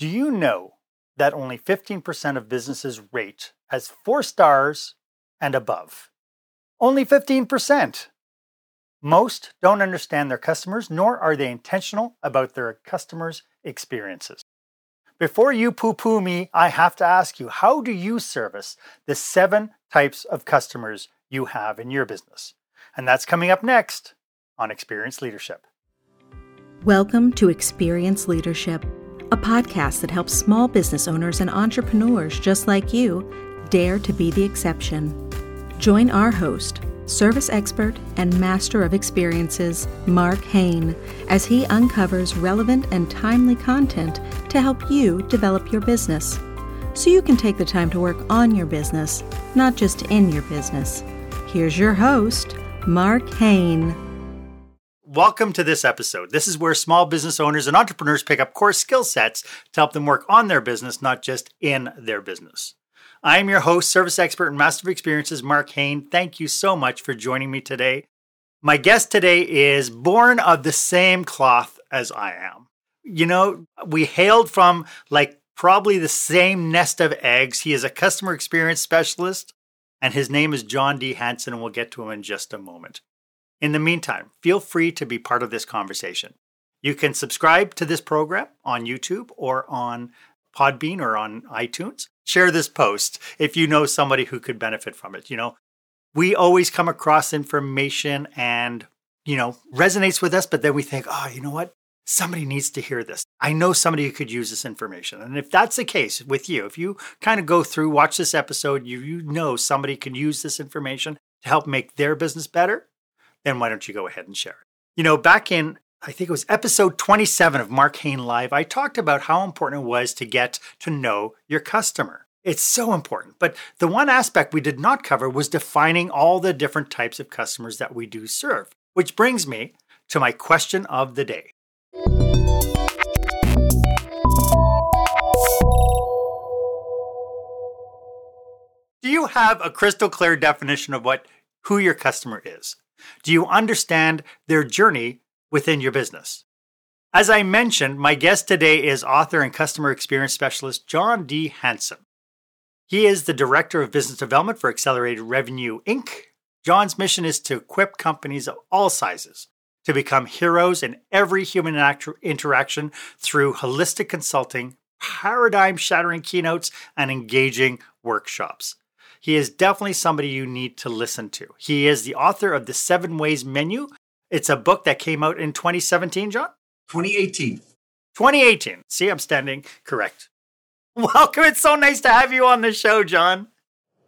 Do you know that only 15% of businesses rate as four stars and above? Only 15%. Most don't understand their customers, nor are they intentional about their customers' experiences. Before you poo poo me, I have to ask you how do you service the seven types of customers you have in your business? And that's coming up next on Experience Leadership. Welcome to Experience Leadership, a podcast that helps small business owners and entrepreneurs just like you dare to be the exception. Join our host, service expert and master of experiences, Marc Haine, as he uncovers relevant and timely content to help you develop your business so you can take the time to work on your business, not just in your business. Here's your host, Marc Haine. Welcome to this episode. This is where small business owners and entrepreneurs pick up core skill sets to help them work on their business, not just in their business. I'm your host, service expert, and master of experiences, Marc Haine. Thank you so much for joining me today. My guest today is born of the same cloth as I am. You know, we hailed from like probably the same nest of eggs. He is a customer experience specialist, and his name is John D. Hanson, and we'll get to him in just a moment. In the meantime, feel free to be part of this conversation. You can subscribe to this program on YouTube or on Podbean or on iTunes. Share this post if you know somebody who could benefit from it. You know, we always come across information and, you know, resonates with us, but then we think, oh, you know what? Somebody needs to hear this. I know somebody who could use this information. And if that's the case with you, if you kind of go through, watch this episode, you, you know somebody can use this information to help make their business better, then why don't you go ahead and share it? You know, back in I think it was episode 27 of Marc Haine Live, I talked about how important it was to get to know your customer. It's so important. But the one aspect we did not cover was defining all the different types of customers that we do serve, which brings me to my question of the day. Do you have a crystal clear definition of what who your customer is? Do you understand their journey within your business? As I mentioned, my guest today is author and customer experience specialist John D. Hanson. He is the Director of Business Development for Accelerated Revenue Inc. John's mission is to equip companies of all sizes to become heroes in every human interaction through holistic consulting, paradigm shattering keynotes, and engaging workshops. He is definitely somebody you need to listen to. He is the author of The Seven Ways Menu. It's a book that came out in 2017, John? 2018. 2018. See, I'm standing correct. Welcome. It's so nice to have you on the show, John.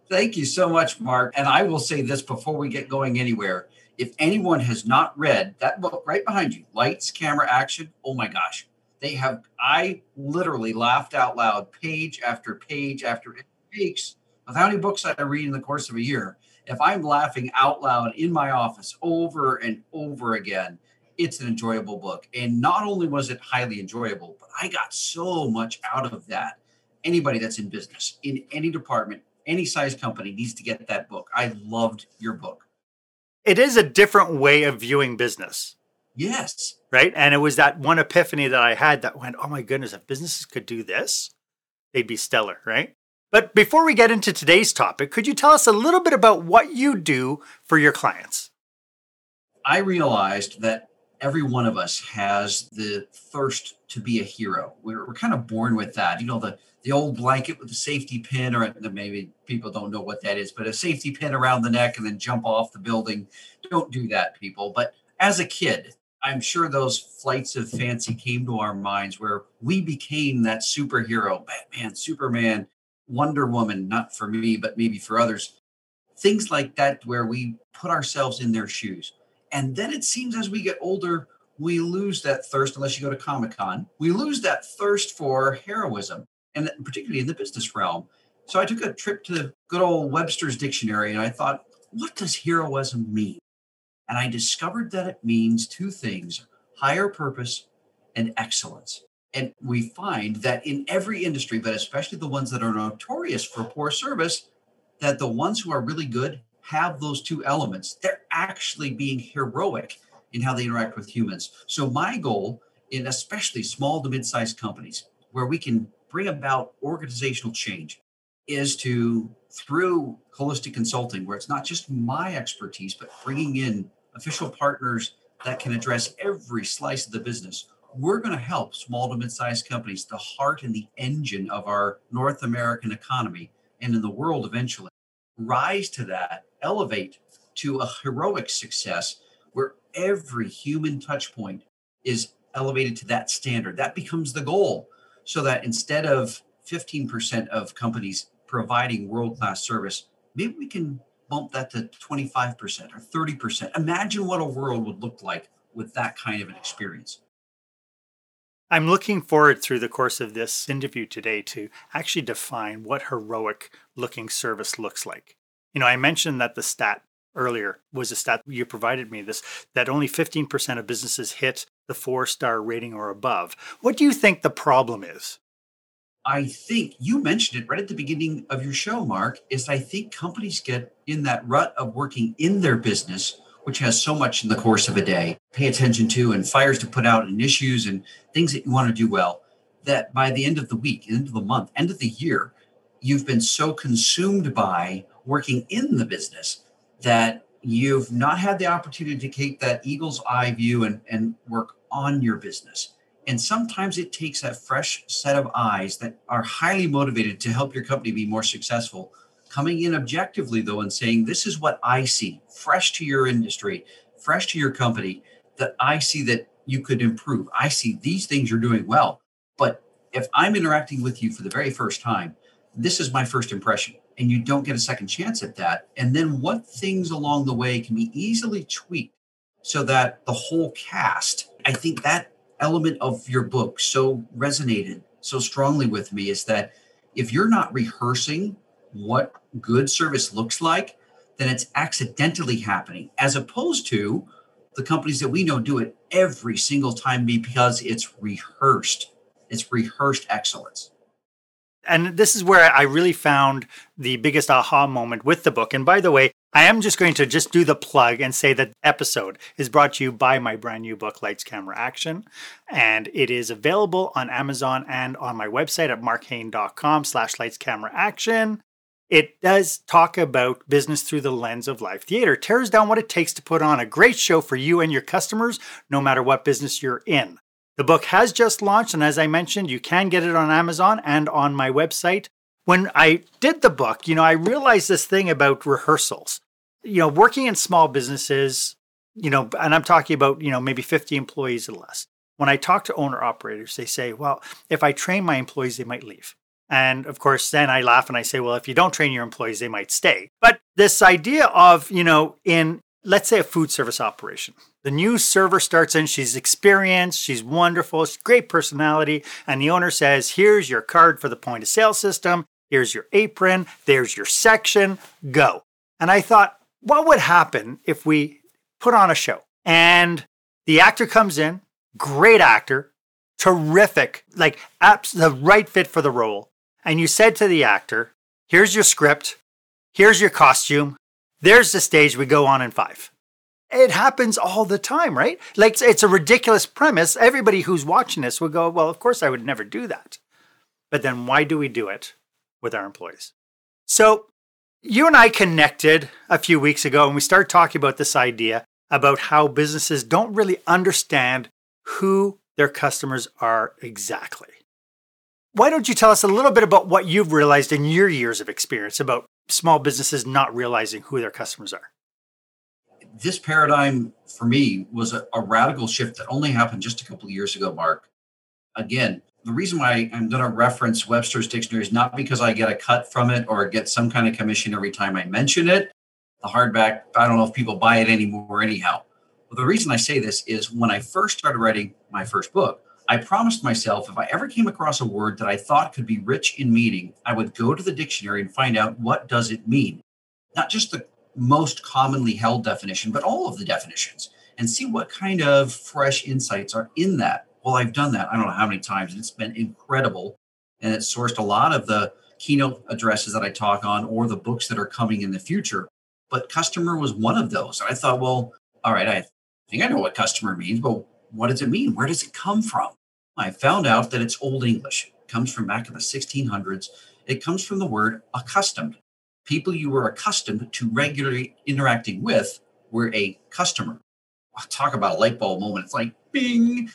Thank you so much, Marc. And I will say this before we get going anywhere. If anyone has not read that book right behind you, Lights, Camera, Action, oh my gosh, they have, I literally laughed out loud page after page after it takes, with how many books I read in the course of a year. If I'm laughing out loud in my office over and over again, it's an enjoyable book. And not only was it highly enjoyable, but I got so much out of that anybody that's in business in any department, any size company needs to get that book. I loved your book. It is a different way of viewing business. Yes. Right. And it was that one epiphany that I had that went, oh my goodness, if businesses could do this, they'd be stellar. Right. But before we get into today's topic, could you tell us a little bit about what you do for your clients? I realized that every one of us has the thirst to be a hero. We're, we're kind of born with that. You know, the the old blanket with the safety pin, or maybe people don't know what that is, but a safety pin around the neck and then jump off the building. Don't do that, people. But as a kid, I'm sure those flights of fancy came to our minds where we became that superhero Batman, Superman, Wonder Woman, not for me, but maybe for others. Things like that, where we put ourselves in their shoes. And then it seems as we get older, we lose that thirst, unless you go to Comic Con, we lose that thirst for heroism and particularly in the business realm. So I took a trip to the good old Webster's dictionary and I thought, what does heroism mean? And I discovered that it means two things higher purpose and excellence. And we find that in every industry, but especially the ones that are notorious for poor service, that the ones who are really good have those two elements. They're actually being heroic in how they interact with humans. So, my goal in especially small to mid sized companies where we can bring about organizational change is to through holistic consulting where it's not just my expertise but bringing in official partners that can address every slice of the business we're going to help small to mid-sized companies the heart and the engine of our north american economy and in the world eventually rise to that elevate to a heroic success where every human touch point is elevated to that standard that becomes the goal so that instead of 15% of companies providing world class service, maybe we can bump that to 25% or 30%. Imagine what a world would look like with that kind of an experience. I'm looking forward through the course of this interview today to actually define what heroic looking service looks like. You know, I mentioned that the stat earlier was a stat you provided me this that only 15% of businesses hit the 4-star rating or above. What do you think the problem is? I think you mentioned it right at the beginning of your show, Marc, is I think companies get in that rut of working in their business, which has so much in the course of a day, pay attention to and fires to put out and issues and things that you want to do well, that by the end of the week, end of the month, end of the year, you've been so consumed by working in the business that you've not had the opportunity to take that eagle's eye view and, and work on your business. And sometimes it takes a fresh set of eyes that are highly motivated to help your company be more successful, coming in objectively, though, and saying, This is what I see, fresh to your industry, fresh to your company, that I see that you could improve. I see these things you're doing well. But if I'm interacting with you for the very first time, this is my first impression. And you don't get a second chance at that. And then what things along the way can be easily tweaked so that the whole cast, I think that element of your book so resonated so strongly with me is that if you're not rehearsing what good service looks like, then it's accidentally happening, as opposed to the companies that we know do it every single time because it's rehearsed. It's rehearsed excellence and this is where I really found the biggest aha moment with the book. And by the way, I am just going to just do the plug and say that episode is brought to you by my brand new book, Lights Camera Action. And it is available on Amazon and on my website at marchaine.com slash lights camera action. It does talk about business through the lens of live theater, tears down what it takes to put on a great show for you and your customers, no matter what business you're in. The book has just launched, and as I mentioned, you can get it on Amazon and on my website. When I did the book, you know, I realized this thing about rehearsals. You know, working in small businesses, you know, and I'm talking about, you know, maybe 50 employees or less. When I talk to owner operators, they say, well, if I train my employees, they might leave. And of course, then I laugh and I say, well, if you don't train your employees, they might stay. But this idea of, you know, in let's say a food service operation. The new server starts in, she's experienced, she's wonderful, she's great personality, and the owner says, Here's your card for the point of sale system, here's your apron, there's your section, go. And I thought, what would happen if we put on a show and the actor comes in, great actor, terrific, like abs- the right fit for the role, and you said to the actor, Here's your script, here's your costume, there's the stage we go on in five. It happens all the time, right? Like it's a ridiculous premise. Everybody who's watching this would go, well, of course I would never do that. But then why do we do it with our employees? So you and I connected a few weeks ago and we started talking about this idea about how businesses don't really understand who their customers are exactly. Why don't you tell us a little bit about what you've realized in your years of experience about small businesses not realizing who their customers are? This paradigm for me was a, a radical shift that only happened just a couple of years ago, Marc. Again, the reason why I'm going to reference Webster's dictionary is not because I get a cut from it or get some kind of commission every time I mention it. The hardback, I don't know if people buy it anymore, anyhow. But the reason I say this is when I first started writing my first book, I promised myself if I ever came across a word that I thought could be rich in meaning, I would go to the dictionary and find out what does it mean. Not just the most commonly held definition, but all of the definitions and see what kind of fresh insights are in that. Well, I've done that I don't know how many times. It's been incredible. And it's sourced a lot of the keynote addresses that I talk on or the books that are coming in the future. But customer was one of those. And I thought, well, all right, I think I know what customer means, but what does it mean? Where does it come from? I found out that it's Old English. comes from back in the 1600s. It comes from the word accustomed. People you were accustomed to regularly interacting with were a customer. Talk about a light bulb moment. It's like bing.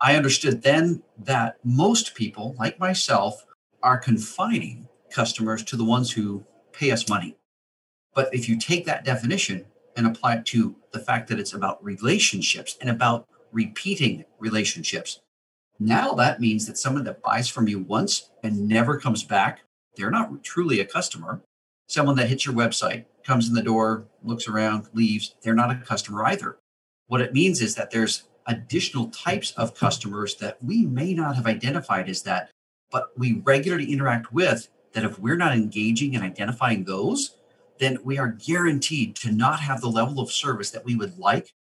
I understood then that most people, like myself, are confining customers to the ones who pay us money. But if you take that definition and apply it to the fact that it's about relationships and about repeating relationships, now that means that someone that buys from you once and never comes back, they're not truly a customer. Someone that hits your website, comes in the door, looks around, leaves, they're not a customer either. What it means is that there's additional types of customers that we may not have identified as that, but we regularly interact with that if we're not engaging and identifying those, then we are guaranteed to not have the level of service that we would like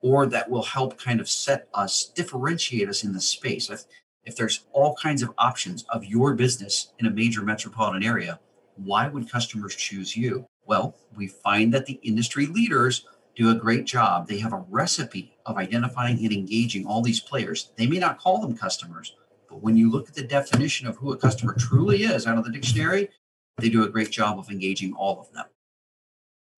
or that will help kind of set us, differentiate us in the space. If, if there's all kinds of options of your business in a major metropolitan area, why would customers choose you? Well, we find that the industry leaders do a great job. They have a recipe of identifying and engaging all these players. They may not call them customers, but when you look at the definition of who a customer truly is out of the dictionary, they do a great job of engaging all of them.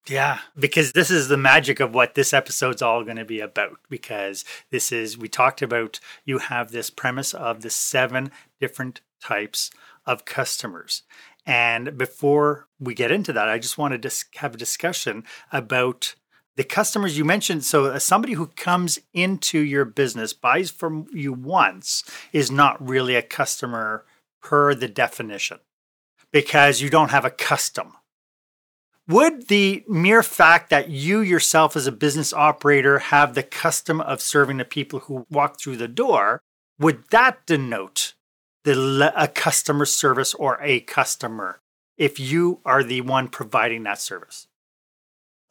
Yeah, because this is the magic of what this episode's all going to be about. Because this is, we talked about, you have this premise of the seven different types of customers. And before we get into that, I just wanted to have a discussion about the customers you mentioned. So, as somebody who comes into your business, buys from you once, is not really a customer per the definition because you don't have a custom would the mere fact that you yourself as a business operator have the custom of serving the people who walk through the door, would that denote the a customer service or a customer if you are the one providing that service?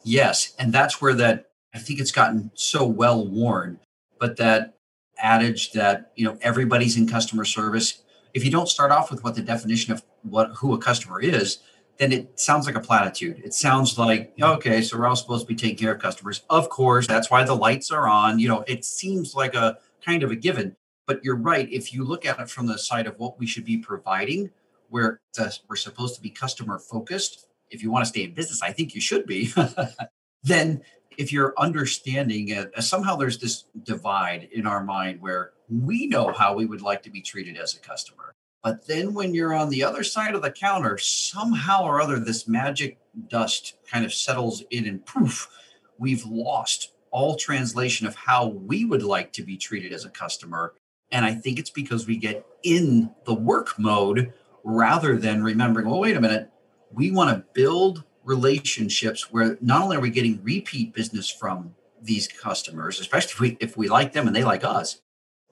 Yes, and that's where that I think it's gotten so well worn, but that adage that, you know, everybody's in customer service, if you don't start off with what the definition of what who a customer is, then it sounds like a platitude. It sounds like, okay, so we're all supposed to be taking care of customers. Of course, that's why the lights are on. You know, it seems like a kind of a given. But you're right. If you look at it from the side of what we should be providing, where we're supposed to be customer focused, if you want to stay in business, I think you should be. then if you're understanding it, uh, somehow there's this divide in our mind where we know how we would like to be treated as a customer but then when you're on the other side of the counter, somehow or other, this magic dust kind of settles in and poof, we've lost all translation of how we would like to be treated as a customer. And I think it's because we get in the work mode rather than remembering, well, wait a minute, we want to build relationships where not only are we getting repeat business from these customers, especially if we, if we like them and they like us,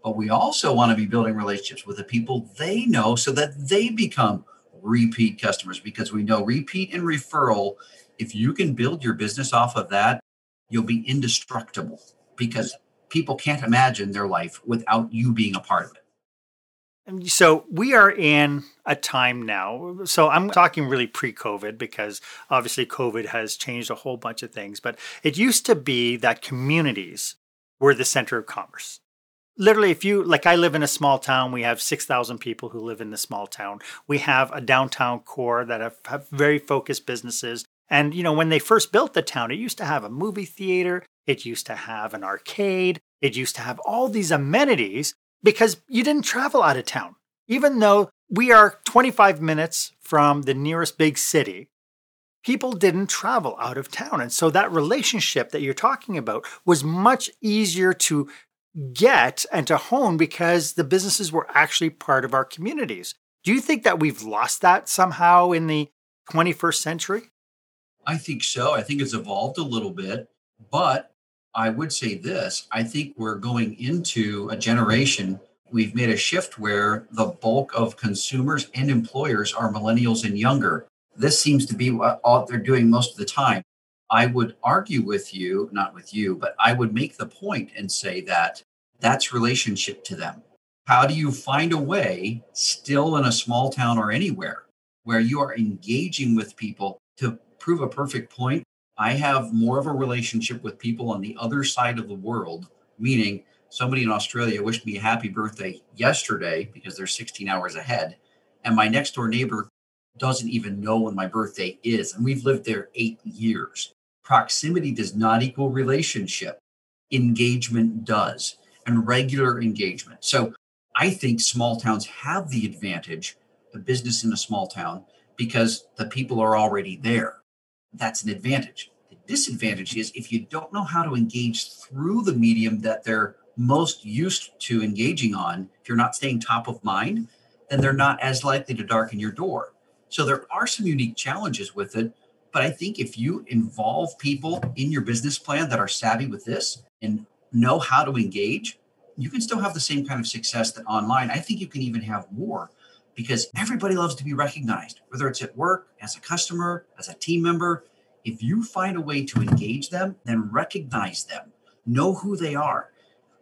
but we also want to be building relationships with the people they know so that they become repeat customers because we know repeat and referral if you can build your business off of that you'll be indestructible because people can't imagine their life without you being a part of it so we are in a time now. So I'm talking really pre-COVID because obviously COVID has changed a whole bunch of things. But it used to be that communities were the center of commerce literally if you like i live in a small town. We have 6000 people who live in the small town. We have a downtown core that have, have, very focused businesses. And you know when they first built the town it used to have a movie theater. It used to have an arcade. It used to have all these amenities because you didn't travel out of town. Even though we are 25 minutes from the nearest big city people didn't travel out of town. And so that relationship that you're talking about was much easier to get and to hone because the businesses were actually part of our communities. Do you think that we've lost that somehow in the 21st century? I think so. I think it's evolved a little bit, but I would say this I think we're going into a generation. We've made a shift where the bulk of consumers and employers are millennials and younger. This seems to be what they're doing most of the time. I would argue with you, not with you, but I would make the point and say that that's relationship to them. How do you find a way, still in a small town or anywhere, where you are engaging with people to prove a perfect point? I have more of a relationship with people on the other side of the world, meaning somebody in Australia wished me a happy birthday yesterday because they're 16 hours ahead. And my next door neighbor doesn't even know when my birthday is. And we've lived there eight years. Proximity does not equal relationship, engagement does, and regular engagement. So I think small towns have the advantage, the business in a small town, because the people are already there. That's an advantage. The disadvantage is if you don't know how to engage through the medium that they're most used to engaging on, if you're not staying top of mind, then they're not as likely to darken your door. So there are some unique challenges with it. But I think if you involve people in your business plan that are savvy with this and know how to engage, you can still have the same kind of success that online. I think you can even have more because everybody loves to be recognized, whether it's at work, as a customer, as a team member. If you find a way to engage them, then recognize them, know who they are.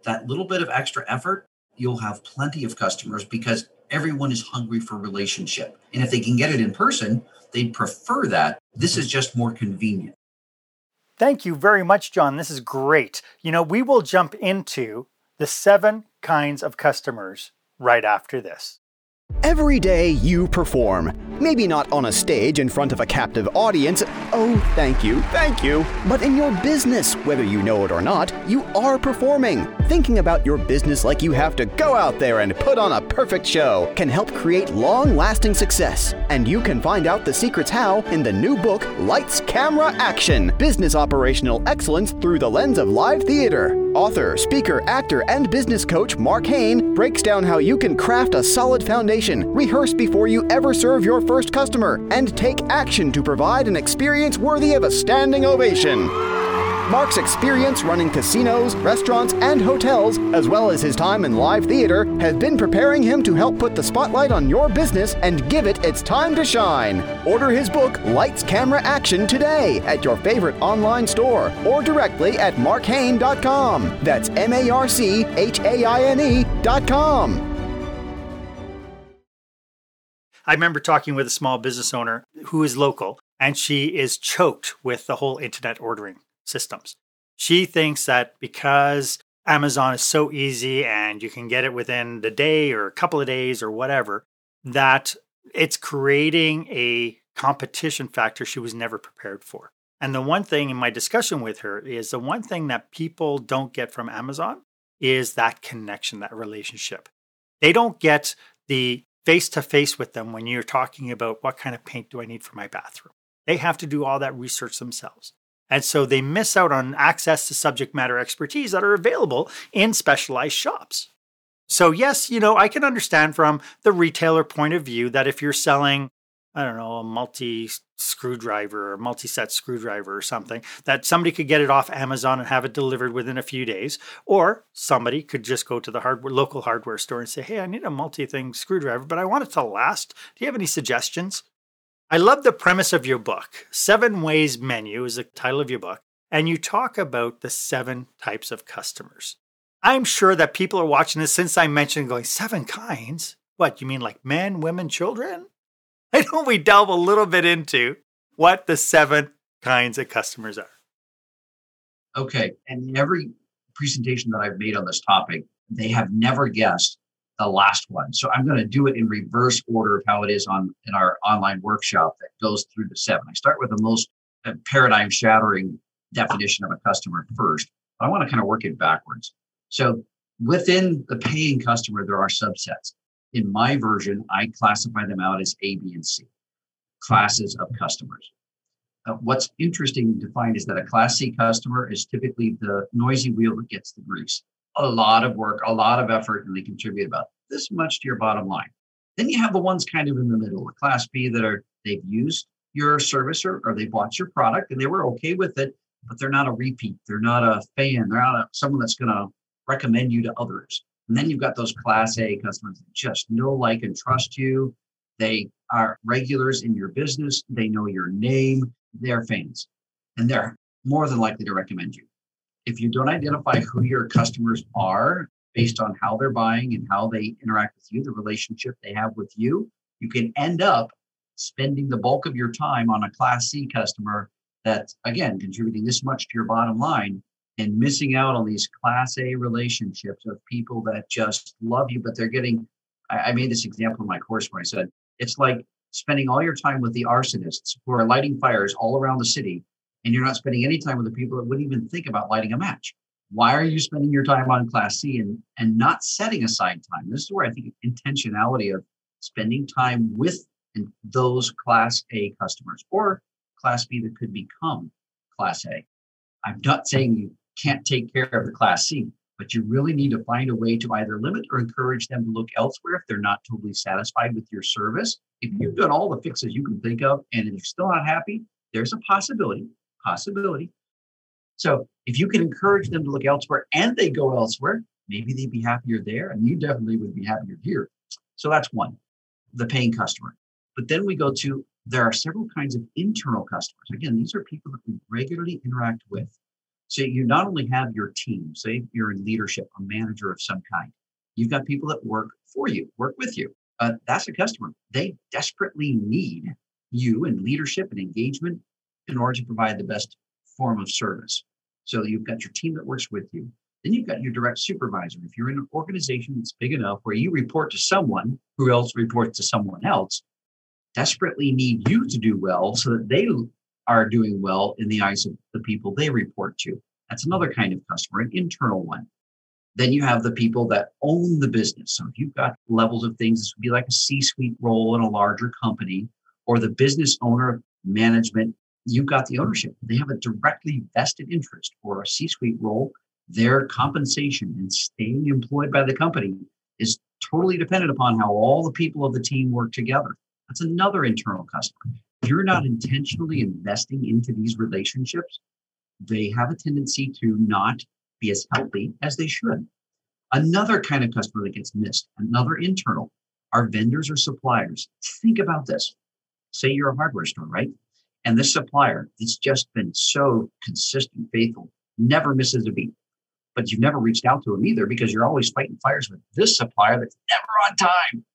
That little bit of extra effort, you'll have plenty of customers because everyone is hungry for relationship. And if they can get it in person, they'd prefer that. This is just more convenient. Thank you very much, John. This is great. You know, we will jump into the seven kinds of customers right after this. Every day you perform. Maybe not on a stage in front of a captive audience. Oh, thank you, thank you. But in your business, whether you know it or not, you are performing. Thinking about your business like you have to go out there and put on a perfect show can help create long lasting success. And you can find out the secrets how in the new book, Lights, Camera, Action Business Operational Excellence Through the Lens of Live Theater. Author, speaker, actor, and business coach Marc Haine breaks down how you can craft a solid foundation, rehearse before you ever serve your first customer, and take action to provide an experience worthy of a standing ovation. Marc's experience running casinos, restaurants, and hotels, as well as his time in live theater, has been preparing him to help put the spotlight on your business and give it its time to shine. Order his book, Lights, Camera, Action, today at your favorite online store or directly at marchaine.com. That's M A R C H A I N E.com. I remember talking with a small business owner who is local, and she is choked with the whole internet ordering systems. She thinks that because Amazon is so easy and you can get it within the day or a couple of days or whatever, that it's creating a competition factor she was never prepared for. And the one thing in my discussion with her is the one thing that people don't get from Amazon is that connection, that relationship. They don't get the face to face with them when you're talking about what kind of paint do I need for my bathroom. They have to do all that research themselves. And so they miss out on access to subject matter expertise that are available in specialized shops. So, yes, you know, I can understand from the retailer point of view that if you're selling, I don't know, a multi screwdriver or multi set screwdriver or something, that somebody could get it off Amazon and have it delivered within a few days. Or somebody could just go to the hardware, local hardware store and say, hey, I need a multi thing screwdriver, but I want it to last. Do you have any suggestions? I love the premise of your book. Seven Ways Menu is the title of your book, and you talk about the seven types of customers. I'm sure that people are watching this since I mentioned going, seven kinds? What, you mean like men, women, children? Why don't we delve a little bit into what the seven kinds of customers are? Okay. And every presentation that I've made on this topic, they have never guessed the last one. So I'm going to do it in reverse order of how it is on in our online workshop that goes through the seven. I start with the most uh, paradigm shattering definition of a customer first. But I want to kind of work it backwards. So within the paying customer, there are subsets. In my version, I classify them out as A, B, and C classes of customers. Uh, what's interesting to find is that a class C customer is typically the noisy wheel that gets the grease a lot of work, a lot of effort, and they contribute about this much to your bottom line. Then you have the ones kind of in the middle, the class B that are they've used your service or, or they bought your product and they were okay with it, but they're not a repeat. They're not a fan. They're not a, someone that's going to recommend you to others. And then you've got those class A customers that just know, like, and trust you. They are regulars in your business. They know your name. They're fans and they're more than likely to recommend you if you don't identify who your customers are based on how they're buying and how they interact with you, the relationship they have with you, you can end up spending the bulk of your time on a class C customer that's again contributing this much to your bottom line and missing out on these class A relationships of people that just love you, but they're getting. I, I made this example in my course where I said it's like spending all your time with the arsonists who are lighting fires all around the city, and you're not spending any time with the people that wouldn't even think about lighting a match. Why are you spending your time on Class C and, and not setting aside time? This is where I think intentionality of spending time with those Class A customers or Class B that could become Class A. I'm not saying you can't take care of the Class C, but you really need to find a way to either limit or encourage them to look elsewhere if they're not totally satisfied with your service. If you've done all the fixes you can think of and you're still not happy, there's a possibility, possibility. So if you can encourage them to look elsewhere and they go elsewhere, maybe they'd be happier there and you definitely would be happier here. So that's one, the paying customer. But then we go to there are several kinds of internal customers. Again, these are people that we regularly interact with. So you not only have your team, say you're in leadership, a manager of some kind, you've got people that work for you, work with you. Uh, that's a customer. They desperately need you and leadership and engagement in order to provide the best form of service. So you've got your team that works with you. Then you've got your direct supervisor. If you're in an organization that's big enough where you report to someone who else reports to someone else, desperately need you to do well so that they are doing well in the eyes of the people they report to. That's another kind of customer, an internal one. Then you have the people that own the business. So if you've got levels of things, this would be like a C suite role in a larger company or the business owner management. You've got the ownership. They have a directly vested interest or a C suite role. Their compensation and staying employed by the company is totally dependent upon how all the people of the team work together. That's another internal customer. If you're not intentionally investing into these relationships, they have a tendency to not be as healthy as they should. Another kind of customer that gets missed, another internal, are vendors or suppliers. Think about this. Say you're a hardware store, right? And this supplier that's just been so consistent, faithful, never misses a beat. But you've never reached out to them either because you're always fighting fires with this supplier that's never on time.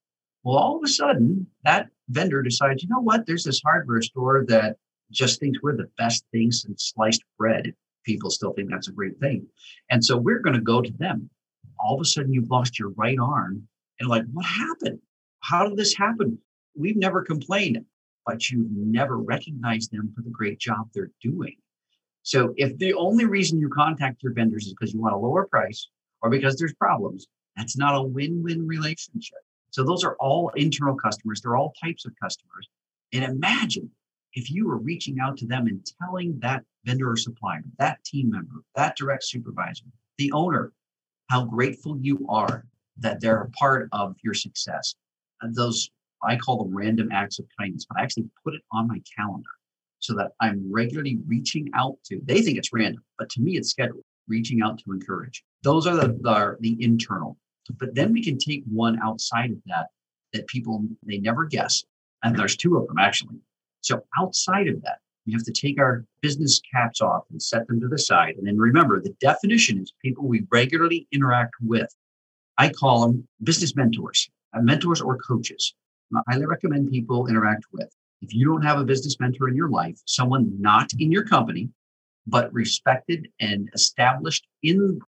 Well, all of a sudden, that vendor decides, you know what, there's this hardware store that just thinks we're the best thing since sliced bread. People still think that's a great thing. And so we're going to go to them. All of a sudden, you've lost your right arm. And like, what happened? How did this happen? We've never complained, but you've never recognized them for the great job they're doing. So if the only reason you contact your vendors is because you want a lower price or because there's problems, that's not a win win relationship. So those are all internal customers. They're all types of customers. And imagine if you were reaching out to them and telling that vendor or supplier, that team member, that direct supervisor, the owner, how grateful you are that they're a part of your success. And those, I call them random acts of kindness, but I actually put it on my calendar so that I'm regularly reaching out to, they think it's random, but to me it's scheduled, reaching out to encourage. Those are the, the, the internal. But then we can take one outside of that that people they never guess. And there's two of them actually. So outside of that, we have to take our business caps off and set them to the side. And then remember, the definition is people we regularly interact with. I call them business mentors, uh, mentors or coaches. I highly recommend people interact with. If you don't have a business mentor in your life, someone not in your company, but respected and established in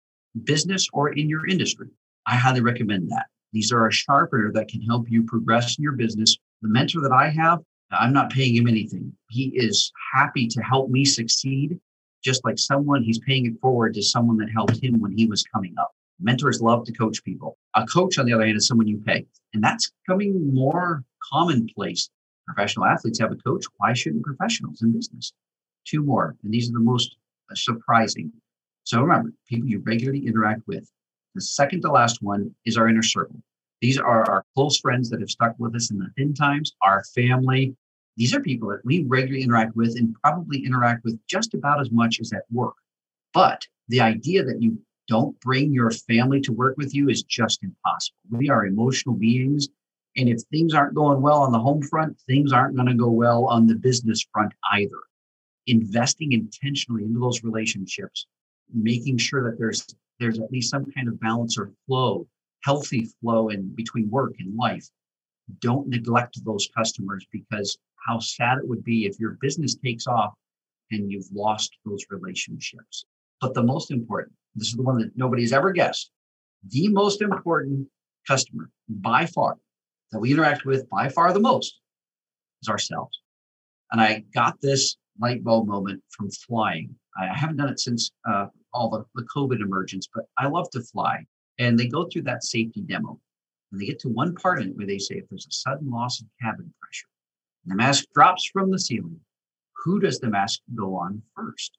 business or in your industry, I highly recommend that. These are a sharpener that can help you progress in your business. The mentor that I have, I'm not paying him anything. He is happy to help me succeed, just like someone he's paying it forward to someone that helped him when he was coming up. Mentors love to coach people. A coach, on the other hand, is someone you pay. And that's becoming more commonplace. Professional athletes have a coach. Why shouldn't professionals in business? Two more. And these are the most surprising. So remember, people you regularly interact with. The second to last one is our inner circle. These are our close friends that have stuck with us in the thin times, our family. These are people that we regularly interact with and probably interact with just about as much as at work. But the idea that you don't bring your family to work with you is just impossible. We are emotional beings. And if things aren't going well on the home front, things aren't going to go well on the business front either. Investing intentionally into those relationships, making sure that there's there's at least some kind of balance or flow, healthy flow in between work and life. Don't neglect those customers because how sad it would be if your business takes off and you've lost those relationships. But the most important, this is the one that nobody's ever guessed, the most important customer by far that we interact with by far the most is ourselves. And I got this light bulb moment from flying. I haven't done it since uh, all the, the COVID emergence, but I love to fly. And they go through that safety demo. And they get to one part in it where they say, if there's a sudden loss of cabin pressure, the mask drops from the ceiling, who does the mask go on first?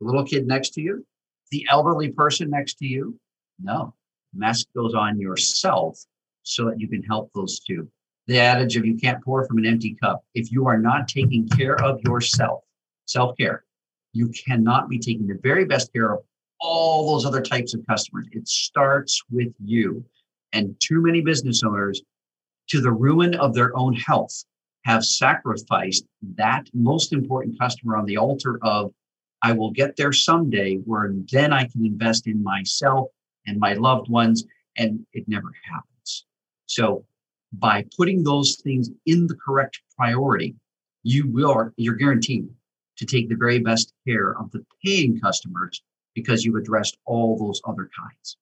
The little kid next to you? The elderly person next to you? No. The mask goes on yourself so that you can help those two. The adage of you can't pour from an empty cup. If you are not taking care of yourself, self care, you cannot be taking the very best care of all those other types of customers. It starts with you. And too many business owners, to the ruin of their own health, have sacrificed that most important customer on the altar of, I will get there someday, where then I can invest in myself and my loved ones. And it never happens. So by putting those things in the correct priority, you will, you're guaranteed to take the very best care of the paying customers because you've addressed all those other kinds.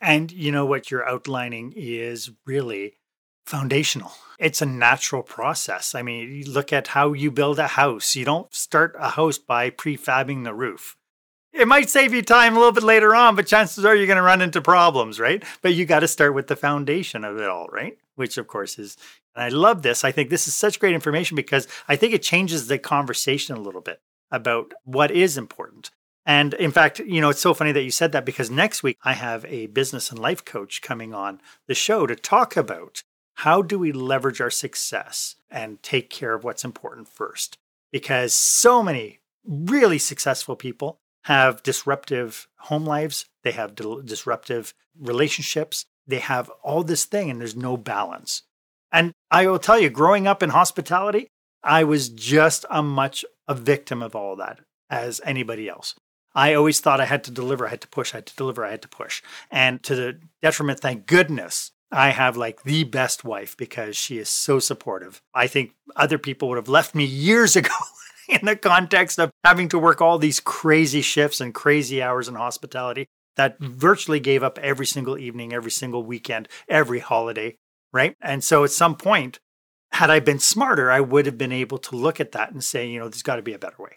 And you know what you're outlining is really foundational. It's a natural process. I mean, you look at how you build a house. You don't start a house by prefabbing the roof. It might save you time a little bit later on, but chances are you're going to run into problems, right? But you got to start with the foundation of it all, right? Which, of course, is, and I love this. I think this is such great information because I think it changes the conversation a little bit about what is important. And in fact, you know, it's so funny that you said that because next week I have a business and life coach coming on the show to talk about how do we leverage our success and take care of what's important first? Because so many really successful people have disruptive home lives, they have disruptive relationships, they have all this thing, and there's no balance. And I will tell you, growing up in hospitality, I was just a much a victim of all that as anybody else. I always thought I had to deliver, I had to push, I had to deliver, I had to push. And to the detriment, thank goodness, I have like the best wife because she is so supportive. I think other people would have left me years ago in the context of having to work all these crazy shifts and crazy hours in hospitality that virtually gave up every single evening, every single weekend, every holiday, right? And so at some point, had I been smarter, I would have been able to look at that and say, you know, there's got to be a better way.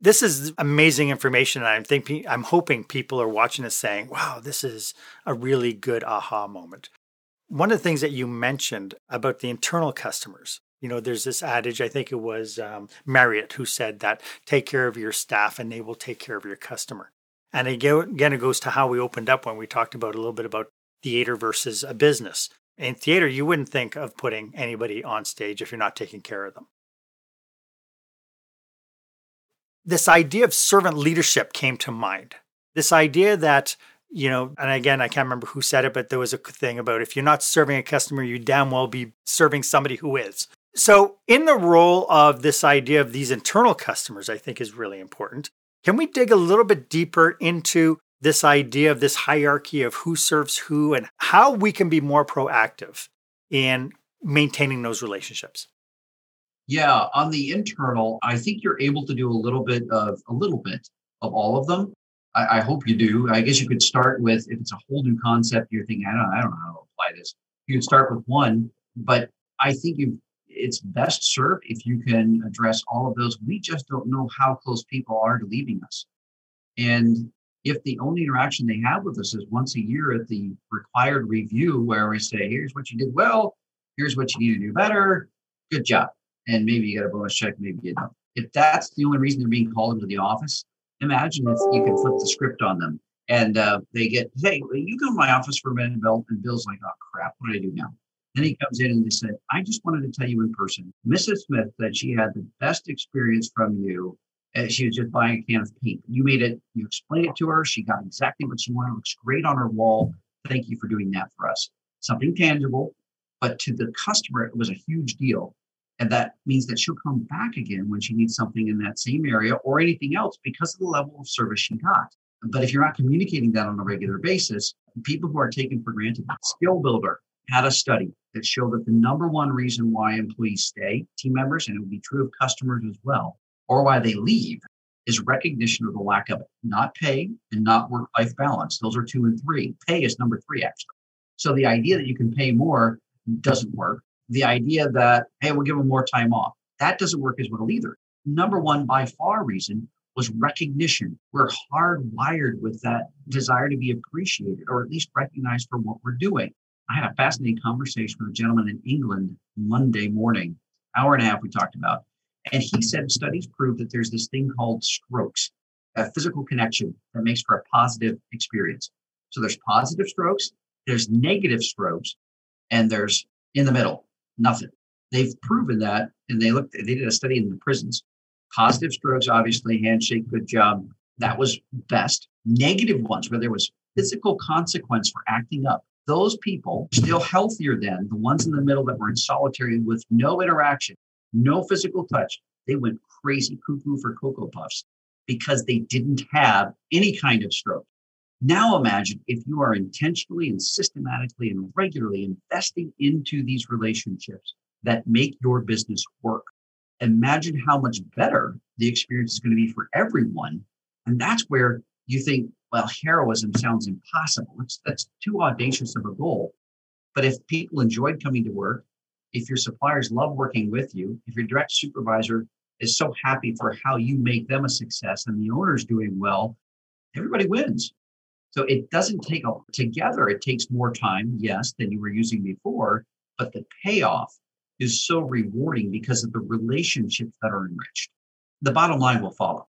This is amazing information. And I'm thinking, I'm hoping people are watching this saying, wow, this is a really good aha moment. One of the things that you mentioned about the internal customers, you know, there's this adage, I think it was um, Marriott who said that take care of your staff and they will take care of your customer. And again, it goes to how we opened up when we talked about a little bit about theater versus a business. In theater, you wouldn't think of putting anybody on stage if you're not taking care of them. This idea of servant leadership came to mind. This idea that, you know, and again, I can't remember who said it, but there was a thing about if you're not serving a customer, you damn well be serving somebody who is. So, in the role of this idea of these internal customers, I think is really important. Can we dig a little bit deeper into this idea of this hierarchy of who serves who and how we can be more proactive in maintaining those relationships? Yeah, on the internal, I think you're able to do a little bit of a little bit of all of them. I, I, hope you do. I guess you could start with if it's a whole new concept, you're thinking, I don't, I don't know how to apply this. You could start with one, but I think you it's best served if you can address all of those. We just don't know how close people are to leaving us. And if the only interaction they have with us is once a year at the required review where we say, here's what you did well, here's what you need to do better, good job and maybe you get a bonus check, maybe you don't. If that's the only reason they're being called into the office, imagine if you can flip the script on them and uh, they get, hey, you go to my office for a minute, Bill. And Bill's like, oh, crap, what do I do now? Then he comes in and he said, I just wanted to tell you in person, Mrs. Smith said she had the best experience from you. And she was just buying a can of paint. You made it, you explained it to her. She got exactly what she wanted. It looks great on her wall. Thank you for doing that for us. Something tangible, but to the customer, it was a huge deal and that means that she'll come back again when she needs something in that same area or anything else because of the level of service she got. But if you're not communicating that on a regular basis, people who are taken for granted, Skill Builder had a study that showed that the number one reason why employees stay, team members, and it would be true of customers as well, or why they leave, is recognition of the lack of it, not pay and not work life balance. Those are two and three. Pay is number three, actually. So the idea that you can pay more doesn't work. The idea that, hey, we'll give them more time off, that doesn't work as well either. Number one, by far, reason was recognition. We're hardwired with that desire to be appreciated or at least recognized for what we're doing. I had a fascinating conversation with a gentleman in England Monday morning, hour and a half we talked about. And he said studies prove that there's this thing called strokes, a physical connection that makes for a positive experience. So there's positive strokes, there's negative strokes, and there's in the middle, nothing. They've proven that, and they looked, they did a study in the prisons. Positive strokes, obviously, handshake, good job. That was best. Negative ones, where there was physical consequence for acting up. Those people still healthier than the ones in the middle that were in solitary with no interaction, no physical touch. They went crazy cuckoo for Cocoa Puffs because they didn't have any kind of stroke. Now imagine if you are intentionally and systematically and regularly investing into these relationships that make your business work. Imagine how much better the experience is going to be for everyone. And that's where you think, well, heroism sounds impossible. It's, that's too audacious of a goal. But if people enjoyed coming to work, if your suppliers love working with you, if your direct supervisor is so happy for how you make them a success and the owner's doing well, everybody wins. So it doesn't take a, together, it takes more time, yes, than you were using before, but the payoff is so rewarding because of the relationships that are enriched. The bottom line will follow.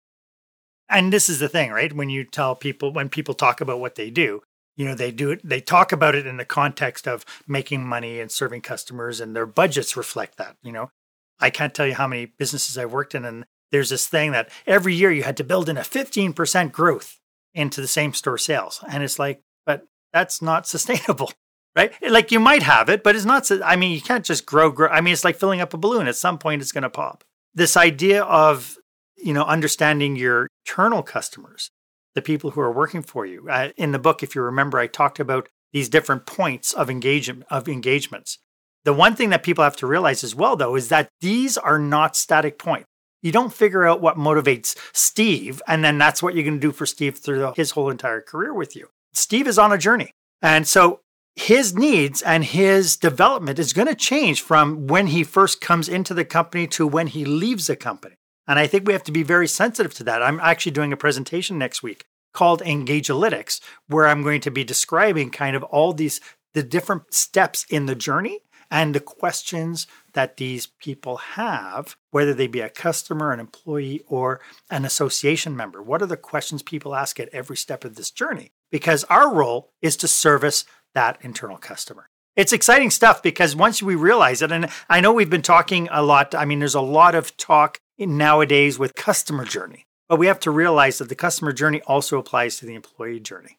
And this is the thing, right? When you tell people, when people talk about what they do, you know, they do it, they talk about it in the context of making money and serving customers, and their budgets reflect that. You know, I can't tell you how many businesses I've worked in, and there's this thing that every year you had to build in a 15% growth into the same store sales. And it's like, but that's not sustainable, right? Like you might have it, but it's not, I mean, you can't just grow, grow. I mean, it's like filling up a balloon. At some point, it's going to pop. This idea of, you know, understanding your internal customers, the people who are working for you. Uh, in the book, if you remember, I talked about these different points of engagement of engagements. The one thing that people have to realize as well, though, is that these are not static points. You don't figure out what motivates Steve, and then that's what you're going to do for Steve through his whole entire career with you. Steve is on a journey. And so his needs and his development is going to change from when he first comes into the company to when he leaves the company. And I think we have to be very sensitive to that. I'm actually doing a presentation next week called Engagealytics, where I'm going to be describing kind of all these the different steps in the journey and the questions that these people have, whether they be a customer, an employee, or an association member. What are the questions people ask at every step of this journey? Because our role is to service that internal customer. It's exciting stuff because once we realize it, and I know we've been talking a lot, I mean, there's a lot of talk nowadays with customer journey, but we have to realize that the customer journey also applies to the employee journey.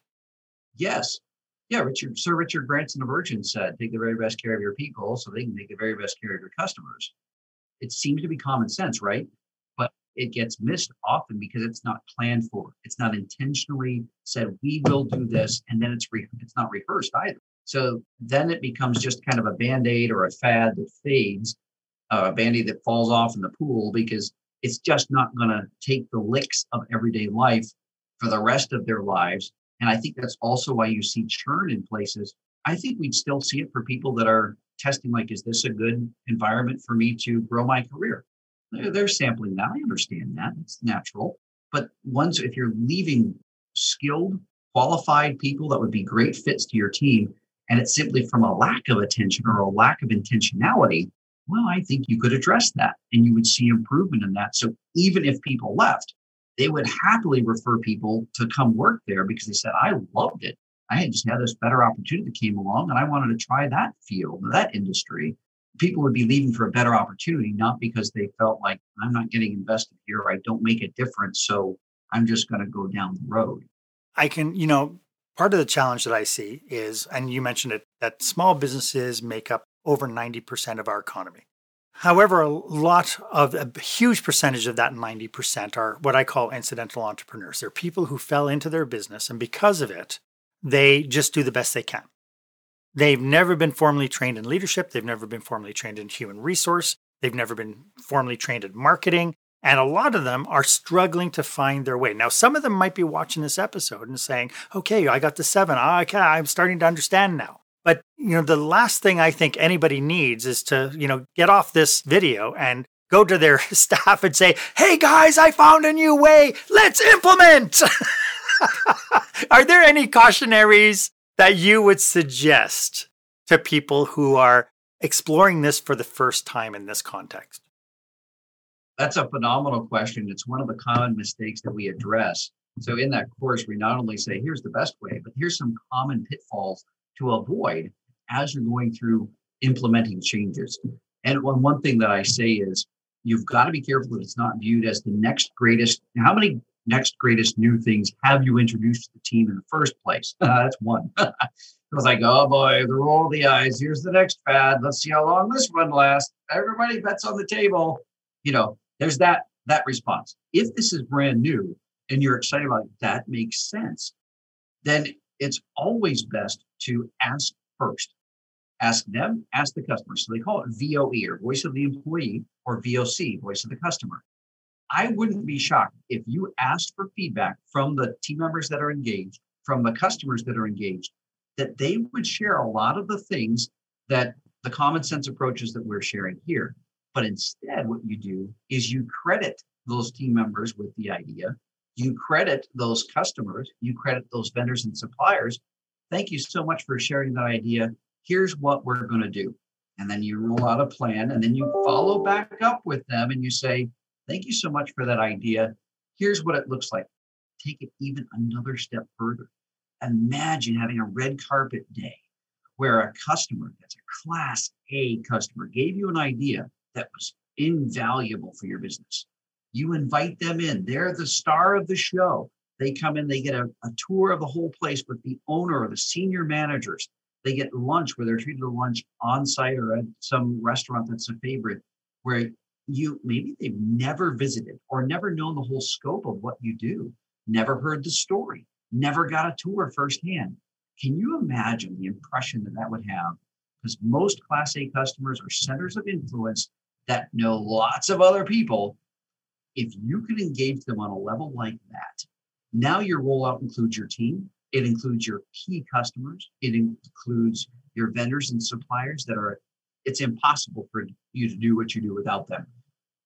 Yes. Yeah, Richard, Sir Richard Branson of Virgin said, take the very best care of your people so they can take the very best care of your customers. It seems to be common sense, right? But it gets missed often because it's not planned for. It's not intentionally said, we will do this, and then it's re- it's not rehearsed either. So then it becomes just kind of a band-aid or a fad that fades, uh, a band-aid that falls off in the pool because it's just not going to take the licks of everyday life for the rest of their lives and I think that's also why you see churn in places. I think we'd still see it for people that are testing, like, is this a good environment for me to grow my career? They're, sampling that. I understand that. It's natural. But once, if you're leaving skilled, qualified people that would be great fits to your team, and it's simply from a lack of attention or a lack of intentionality, well, I think you could address that and you would see improvement in that. So even if people left, they would happily refer people to come work there because they said, I loved it. I had just had this better opportunity that came along and I wanted to try that field, that industry. People would be leaving for a better opportunity, not because they felt like I'm not getting invested here. I don't make a difference. So I'm just going to go down the road. I can, you know, part of the challenge that I see is, and you mentioned it, that small businesses make up over 90% of our economy. However, a lot of a huge percentage of that 90% are what I call incidental entrepreneurs. They're people who fell into their business, and because of it, they just do the best they can. They've never been formally trained in leadership, they've never been formally trained in human resource, they've never been formally trained in marketing, And a lot of them are struggling to find their way. Now, some of them might be watching this episode and saying, okay, I got the seven. Okay, I'm starting to understand now. But, you know, the last thing I think anybody needs is to, you know, get off this video and go to their staff and say, hey guys, I found a new way. Let's implement. are there any cautionaries that you would suggest to people who are exploring this for the first time in this context? That's a phenomenal question. It's one of the common mistakes that we address. So, in that course, we not only say, here's the best way, but here's some common pitfalls to avoid as you're going through implementing changes. And one, one thing that I say is, you've got to be careful that it's not viewed as the next greatest. How many next greatest new things have you introduced to the team in the first place? Uh, that's one. it was like, oh boy, the roll of the eyes. Here's the next fad. Let's see how long this one lasts. Everybody bets on the table. You know, there's that that response. If this is brand new and you're excited about it, that makes sense. Then it's always best to ask first. Ask them, ask the customer. So they call it VOE or voice of the employee or VOC, voice of the customer. I wouldn't be shocked if you asked for feedback from the team members that are engaged, from the customers that are engaged, that they would share a lot of the things that the common sense approaches that we're sharing here. But instead, what you do is you credit those team members with the idea. You credit those customers, you credit those vendors and suppliers. Thank you so much for sharing that idea. Here's what we're going to do. And then you roll out a plan and then you follow back up with them and you say, Thank you so much for that idea. Here's what it looks like. Take it even another step further. Imagine having a red carpet day where a customer that's a class A customer gave you an idea that was invaluable for your business. You invite them in, they're the star of the show. They come in, they get a, a tour of the whole place with the owner or the senior managers. They get lunch where they're treated to lunch on site or at some restaurant that's a favorite, where you maybe they've never visited or never known the whole scope of what you do, never heard the story, never got a tour firsthand. Can you imagine the impression that that would have? Because most Class A customers are centers of influence that know lots of other people. If you can engage them on a level like that, now your rollout includes your team, it includes your key customers, it includes your vendors and suppliers that are it's impossible for you to do what you do without them.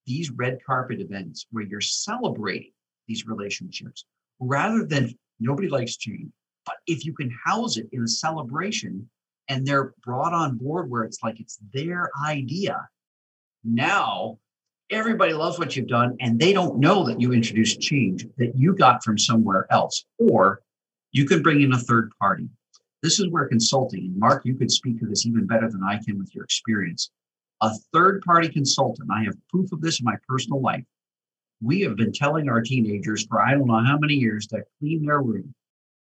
These red carpet events where you're celebrating these relationships rather than nobody likes change, but if you can house it in a celebration and they're brought on board where it's like it's their idea, now everybody loves what you've done and they don't know that you introduced change that you got from somewhere else. Or you could bring in a third party this is where consulting, and Marc, you could speak to this even better than I can with your experience. A third party consultant, I have proof of this in my personal life. We have been telling our teenagers for I don't know how many years to clean their room.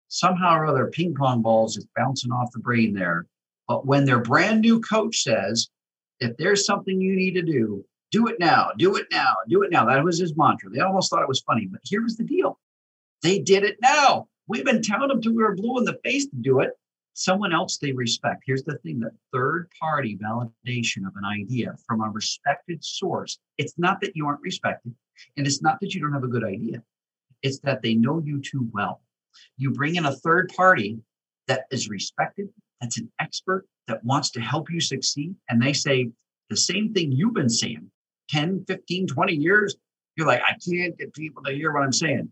Somehow or other, ping pong balls is bouncing off the brain there. But when their brand new coach says, if there's something you need to do, do it now, do it now, do it now. That was his mantra. They almost thought it was funny, but here was the deal. They did it now. We've been telling them till we were blue in the face to do it someone else they respect. Here's the thing the third party validation of an idea from a respected source. It's not that you aren't respected, and it's not that you don't have a good idea. It's that they know you too well. You bring in a third party that is respected, that's an expert, that wants to help you succeed, and they say the same thing you've been saying 10, 15, 20 years. You're like, I can't get people to hear what I'm saying.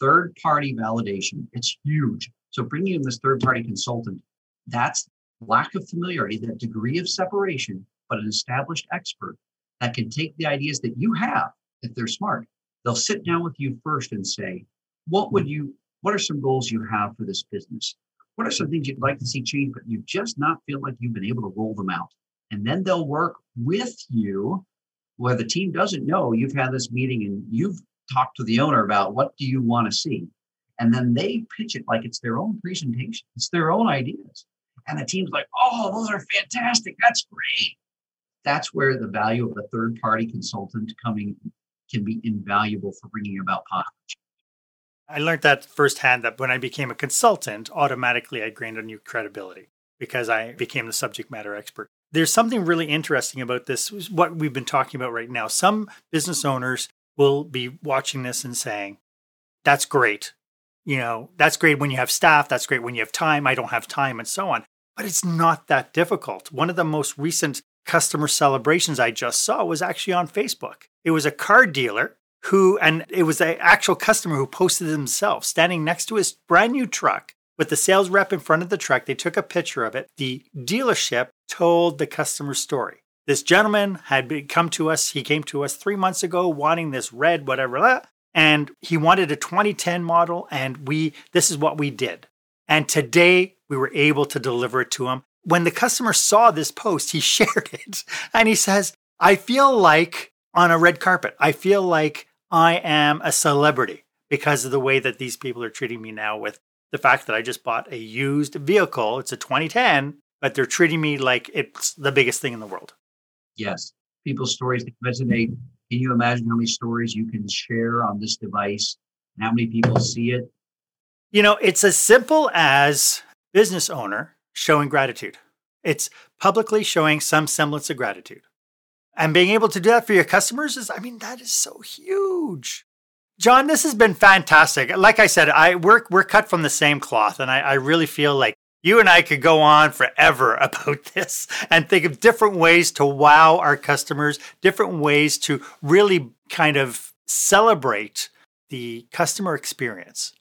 Third party validation, it's huge. So bringing in this third party consultant, that's lack of familiarity, that degree of separation, but an established expert that can take the ideas that you have, if they're smart, they'll sit down with you first and say, what would you, what are some goals you have for this business? What are some things you'd like to see change, but you just not feel like you've been able to roll them out? And then they'll work with you where the team doesn't know you've had this meeting and you've talked to the owner about what do you want to see and then they pitch it like it's their own presentation, it's their own ideas. And the team's like, oh, those are fantastic. That's great. That's where the value of a third party consultant coming can be invaluable for bringing about positive I learned that firsthand that when I became a consultant, automatically I gained a new credibility because I became the subject matter expert. There's something really interesting about this, what we've been talking about right now. Some business owners will be watching this and saying, that's great. You know, that's great when you have staff. That's great when you have time. I don't have time and so on. But it's not that difficult. One of the most recent customer celebrations I just saw was actually on Facebook. It was a car dealer who, and it was an actual customer who posted himself standing next to his brand new truck with the sales rep in front of the truck. They took a picture of it. The dealership told the customer's story. This gentleman had come to us. He came to us three months ago wanting this red, whatever, and he wanted a 2010 model. And we, this is what we did. And today we were able to deliver it to him. When the customer saw this post, he shared it and he says, I feel like on a red carpet. I feel like I am a celebrity because of the way that these people are treating me now with the fact that I just bought a used vehicle. It's a 2010, but they're treating me like it's the biggest thing in the world. Yes. People's stories resonate. Can you imagine how many stories you can share on this device? How many people see it? You know, it's as simple as business owner showing gratitude. It's publicly showing some semblance of gratitude. And being able to do that for your customers is, I mean, that is so huge. John, this has been fantastic. Like I said, I we're we're cut from the same cloth, and I, I really feel like you and I could go on forever about this and think of different ways to wow our customers, different ways to really kind of celebrate the customer experience.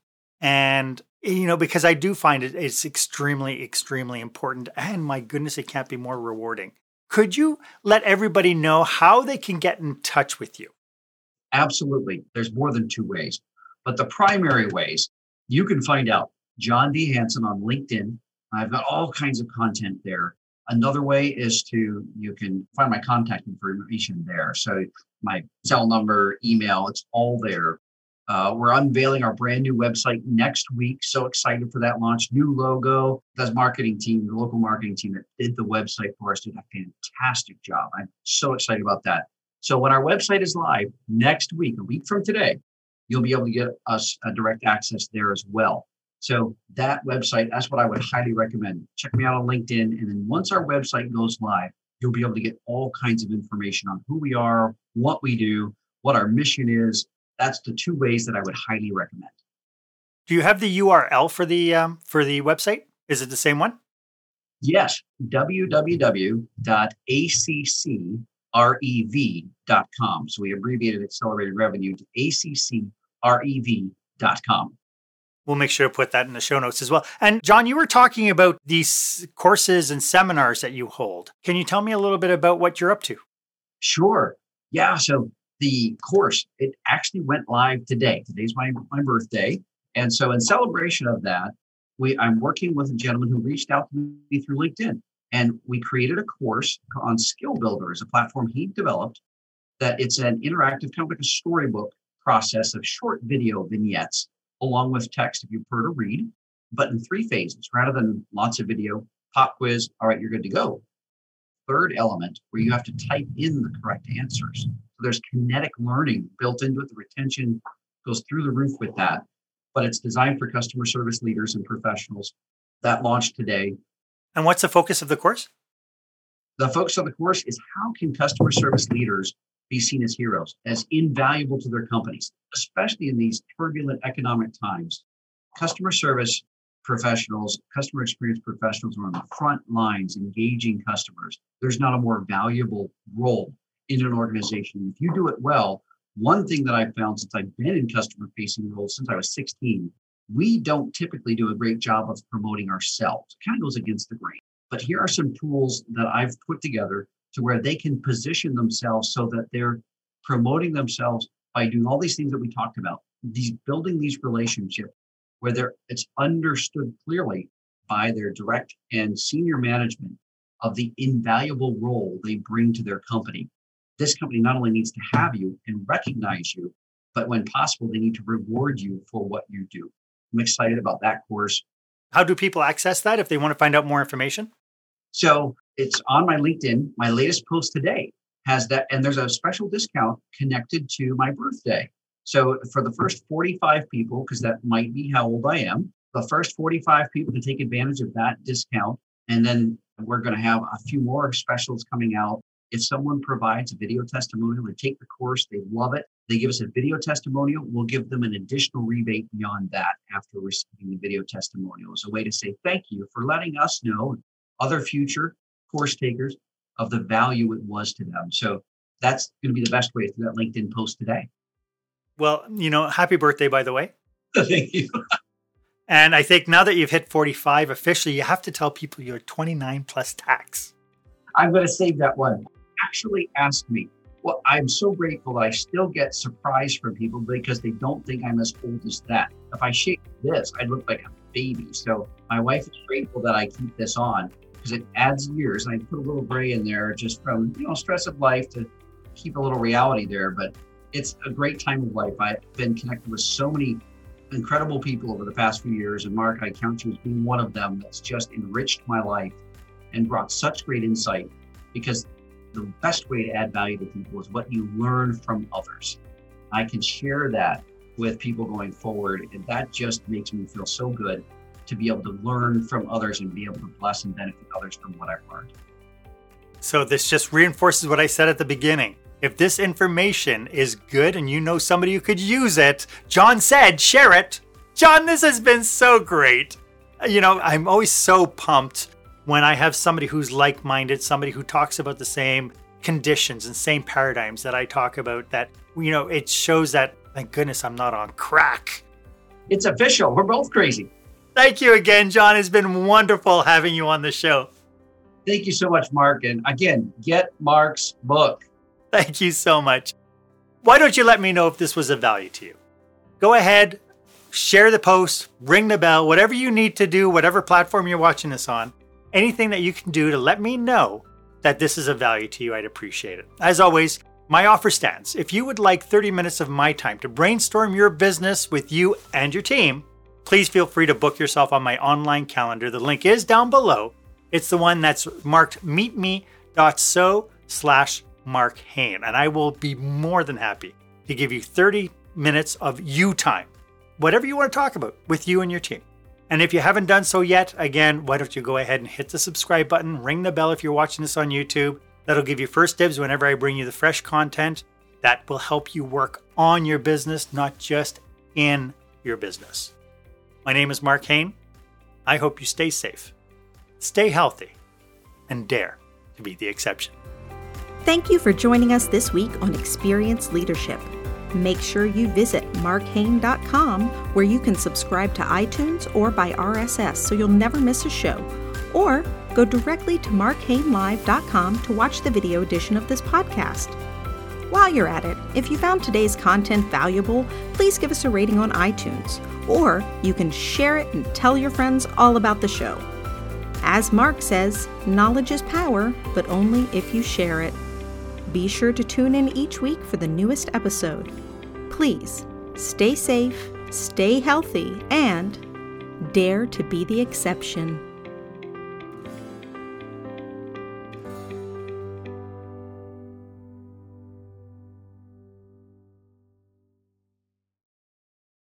And, you know, because I do find it, it's extremely, extremely important. And my goodness, it can't be more rewarding. Could you let everybody know how they can get in touch with you? Absolutely. There's more than two ways. But the primary ways you can find out John D. Hanson on LinkedIn I've got all kinds of content there. Another way is to you can find my contact information there. So my cell number, email, it's all there. Uh, we're unveiling our brand new website next week. So excited for that launch. New logo. That's marketing team, the local marketing team that did the website for us did a fantastic job. I'm so excited about that. So when our website is live next week, a week from today, you'll be able to get us a direct access there as well. So that website, that's what I would highly recommend. Check me out on LinkedIn. And then once our website goes live, you'll be able to get all kinds of information on who we are, what we do, what our mission is. That's the two ways that I would highly recommend. Do you have the URL for the um, for the website? Is it the same one? Yes, www.accrev.com. So we abbreviated accelerated revenue to accrev.com. We'll make sure to put that in the show notes as well. And John, you were talking about these courses and seminars that you hold. Can you tell me a little bit about what you're up to? Sure. Yeah. So the course, it actually went live today. Today's my, my birthday. And so in celebration of that, we I'm working with a gentleman who reached out to me through LinkedIn. And we created a course on Skill Builder as a platform he developed that it's an interactive, kind of like a storybook process of short video vignettes along with text if you prefer to read, but in three phases rather than lots of video, pop quiz, all right, you're good to go. Third element where you have to type in the correct answers. So there's kinetic learning built into it. The retention goes through the roof with that, but it's designed for customer service leaders and professionals. That launched today. And what's the focus of the course? The focus of the course is how can customer service leaders be seen as heroes, as invaluable to their companies, especially in these turbulent economic times. Customer service professionals, customer experience professionals are on the front lines engaging customers. There's not a more valuable role in an organization. If you do it well, one thing that I've found since I've been in customer facing roles since I was 16, we don't typically do a great job of promoting ourselves. It kind of goes against the grain. But here are some tools that I've put together to where they can position themselves so that they're promoting themselves by doing all these things that we talked about these building these relationships where they're it's understood clearly by their direct and senior management of the invaluable role they bring to their company this company not only needs to have you and recognize you but when possible they need to reward you for what you do i'm excited about that course how do people access that if they want to find out more information so it's on my LinkedIn. My latest post today has that, and there's a special discount connected to my birthday. So for the first 45 people, because that might be how old I am, the first 45 people to take advantage of that discount. And then we're going to have a few more specials coming out If someone provides a video testimonial, they take the course, they love it, they give us a video testimonial, we'll give them an additional rebate beyond that after receiving the video testimonial as a way to say thank you for letting us know, other future course takers, of the value it was to them. So that's going to be the best way through that LinkedIn post today. Well, you know, happy birthday, by the way. Thank you. And I think now that you've hit 45 officially, you have to tell people you're 29 plus tax. I'm going to save that one. Actually, ask me. Well, I'm so grateful I still get surprise from people because they don't think I'm as old as that. If I shake this, I look like a baby. So my wife is grateful that I keep this on because it adds years. And I put a little gray in there just from you know stress of life to keep a little reality there. But it's a great time of life. I've been connected with so many incredible people over the past few years, and Marc, I count you as being one of them that's just enriched my life and brought such great insight because the best way to add value to people is what you learn from others. I can share that with people going forward, and that just makes me feel so good to be able to learn from others and be able to bless and benefit others from what I've learned. So, this just reinforces what I said at the beginning. If this information is good and you know somebody who could use it, John said, share it. John, this has been so great. You know, I'm always so pumped when I have somebody who's like minded, somebody who talks about the same conditions and same paradigms that I talk about, that, you know, it shows that, thank goodness, I'm not on crack. It's official. We're both crazy. Thank you again, John. It's been wonderful having you on the show. Thank you so much, Marc. And again, get Marc's book. Thank you so much. Why don't you let me know if this was of value to you? Go ahead, share the post, ring the bell, whatever you need to do, whatever platform you're watching this on, anything that you can do to let me know that this is of value to you, I'd appreciate it. As always, my offer stands. If you would like 30 minutes of my time to brainstorm your business with you and your team, please feel free to book yourself on my online calendar. The link is down below. It's the one that's marked meetme.so slash Marc Haine, and I will be more than happy to give you 30 minutes of you time, whatever you want to talk about with you and your team. And if you haven't done so yet, again, why don't you go ahead and hit the subscribe button, ring the bell if you're watching this on YouTube. That'll give you first dibs whenever I bring you the fresh content that will help you work on your business, not just in your business. My name is Marc Haine. I hope you stay safe, stay healthy, and dare to be the exception. Thank you for joining us this week on Experience Leadership. Make sure you visit marchaine.com where you can subscribe to iTunes or by RSS so you'll never miss a show. Or go directly to marchainelive.com to watch the video edition of this podcast. While you're at it, if you found today's content valuable, please give us a rating on iTunes, or you can share it and tell your friends all about the show. As Marc says, knowledge is power, but only if you share it. Be sure to tune in each week for the newest episode. Please stay safe, stay healthy, and dare to be the exception.